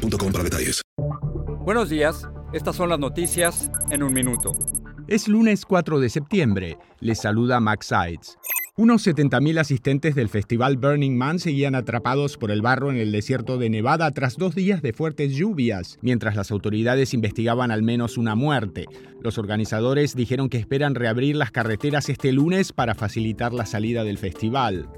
boostmobile.com para detalles. Buenos días, estas son las noticias en un minuto. Es lunes 4 de septiembre. Les saluda Max Sides. Unos 70.000 asistentes del festival Burning Man seguían atrapados por el barro en el desierto de Nevada tras dos días de fuertes lluvias, mientras las autoridades investigaban al menos una muerte. Los organizadores dijeron que esperan reabrir las carreteras este lunes para facilitar la salida del festival.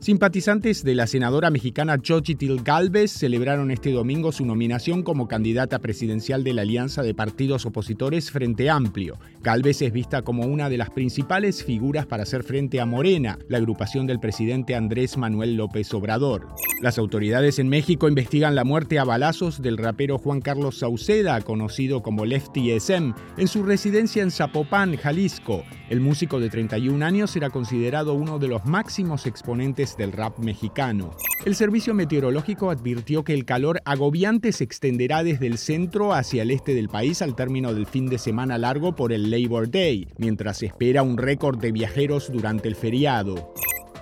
Simpatizantes de la senadora mexicana Xochitl Galvez celebraron este domingo su nominación como candidata presidencial de la alianza de partidos opositores Frente Amplio. Galvez es vista como una de las principales figuras para hacer frente a Morena, la agrupación del presidente Andrés Manuel López Obrador. Las autoridades en México investigan la muerte a balazos del rapero Juan Carlos Sauceda, conocido como Lefty SM, en su residencia en Zapopan, Jalisco. El músico de 31 años era considerado uno de los máximos exponentes del rap mexicano. El servicio meteorológico advirtió que el calor agobiante se extenderá desde el centro hacia el este del país al término del fin de semana largo por el Labor Day, mientras se espera un récord de viajeros durante el feriado.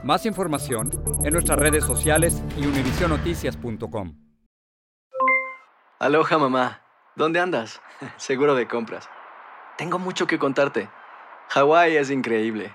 Más información en nuestras redes sociales y univisionoticias.com. Aloha mamá, ¿dónde andas? Seguro de compras. Tengo mucho que contarte. Hawái es increíble.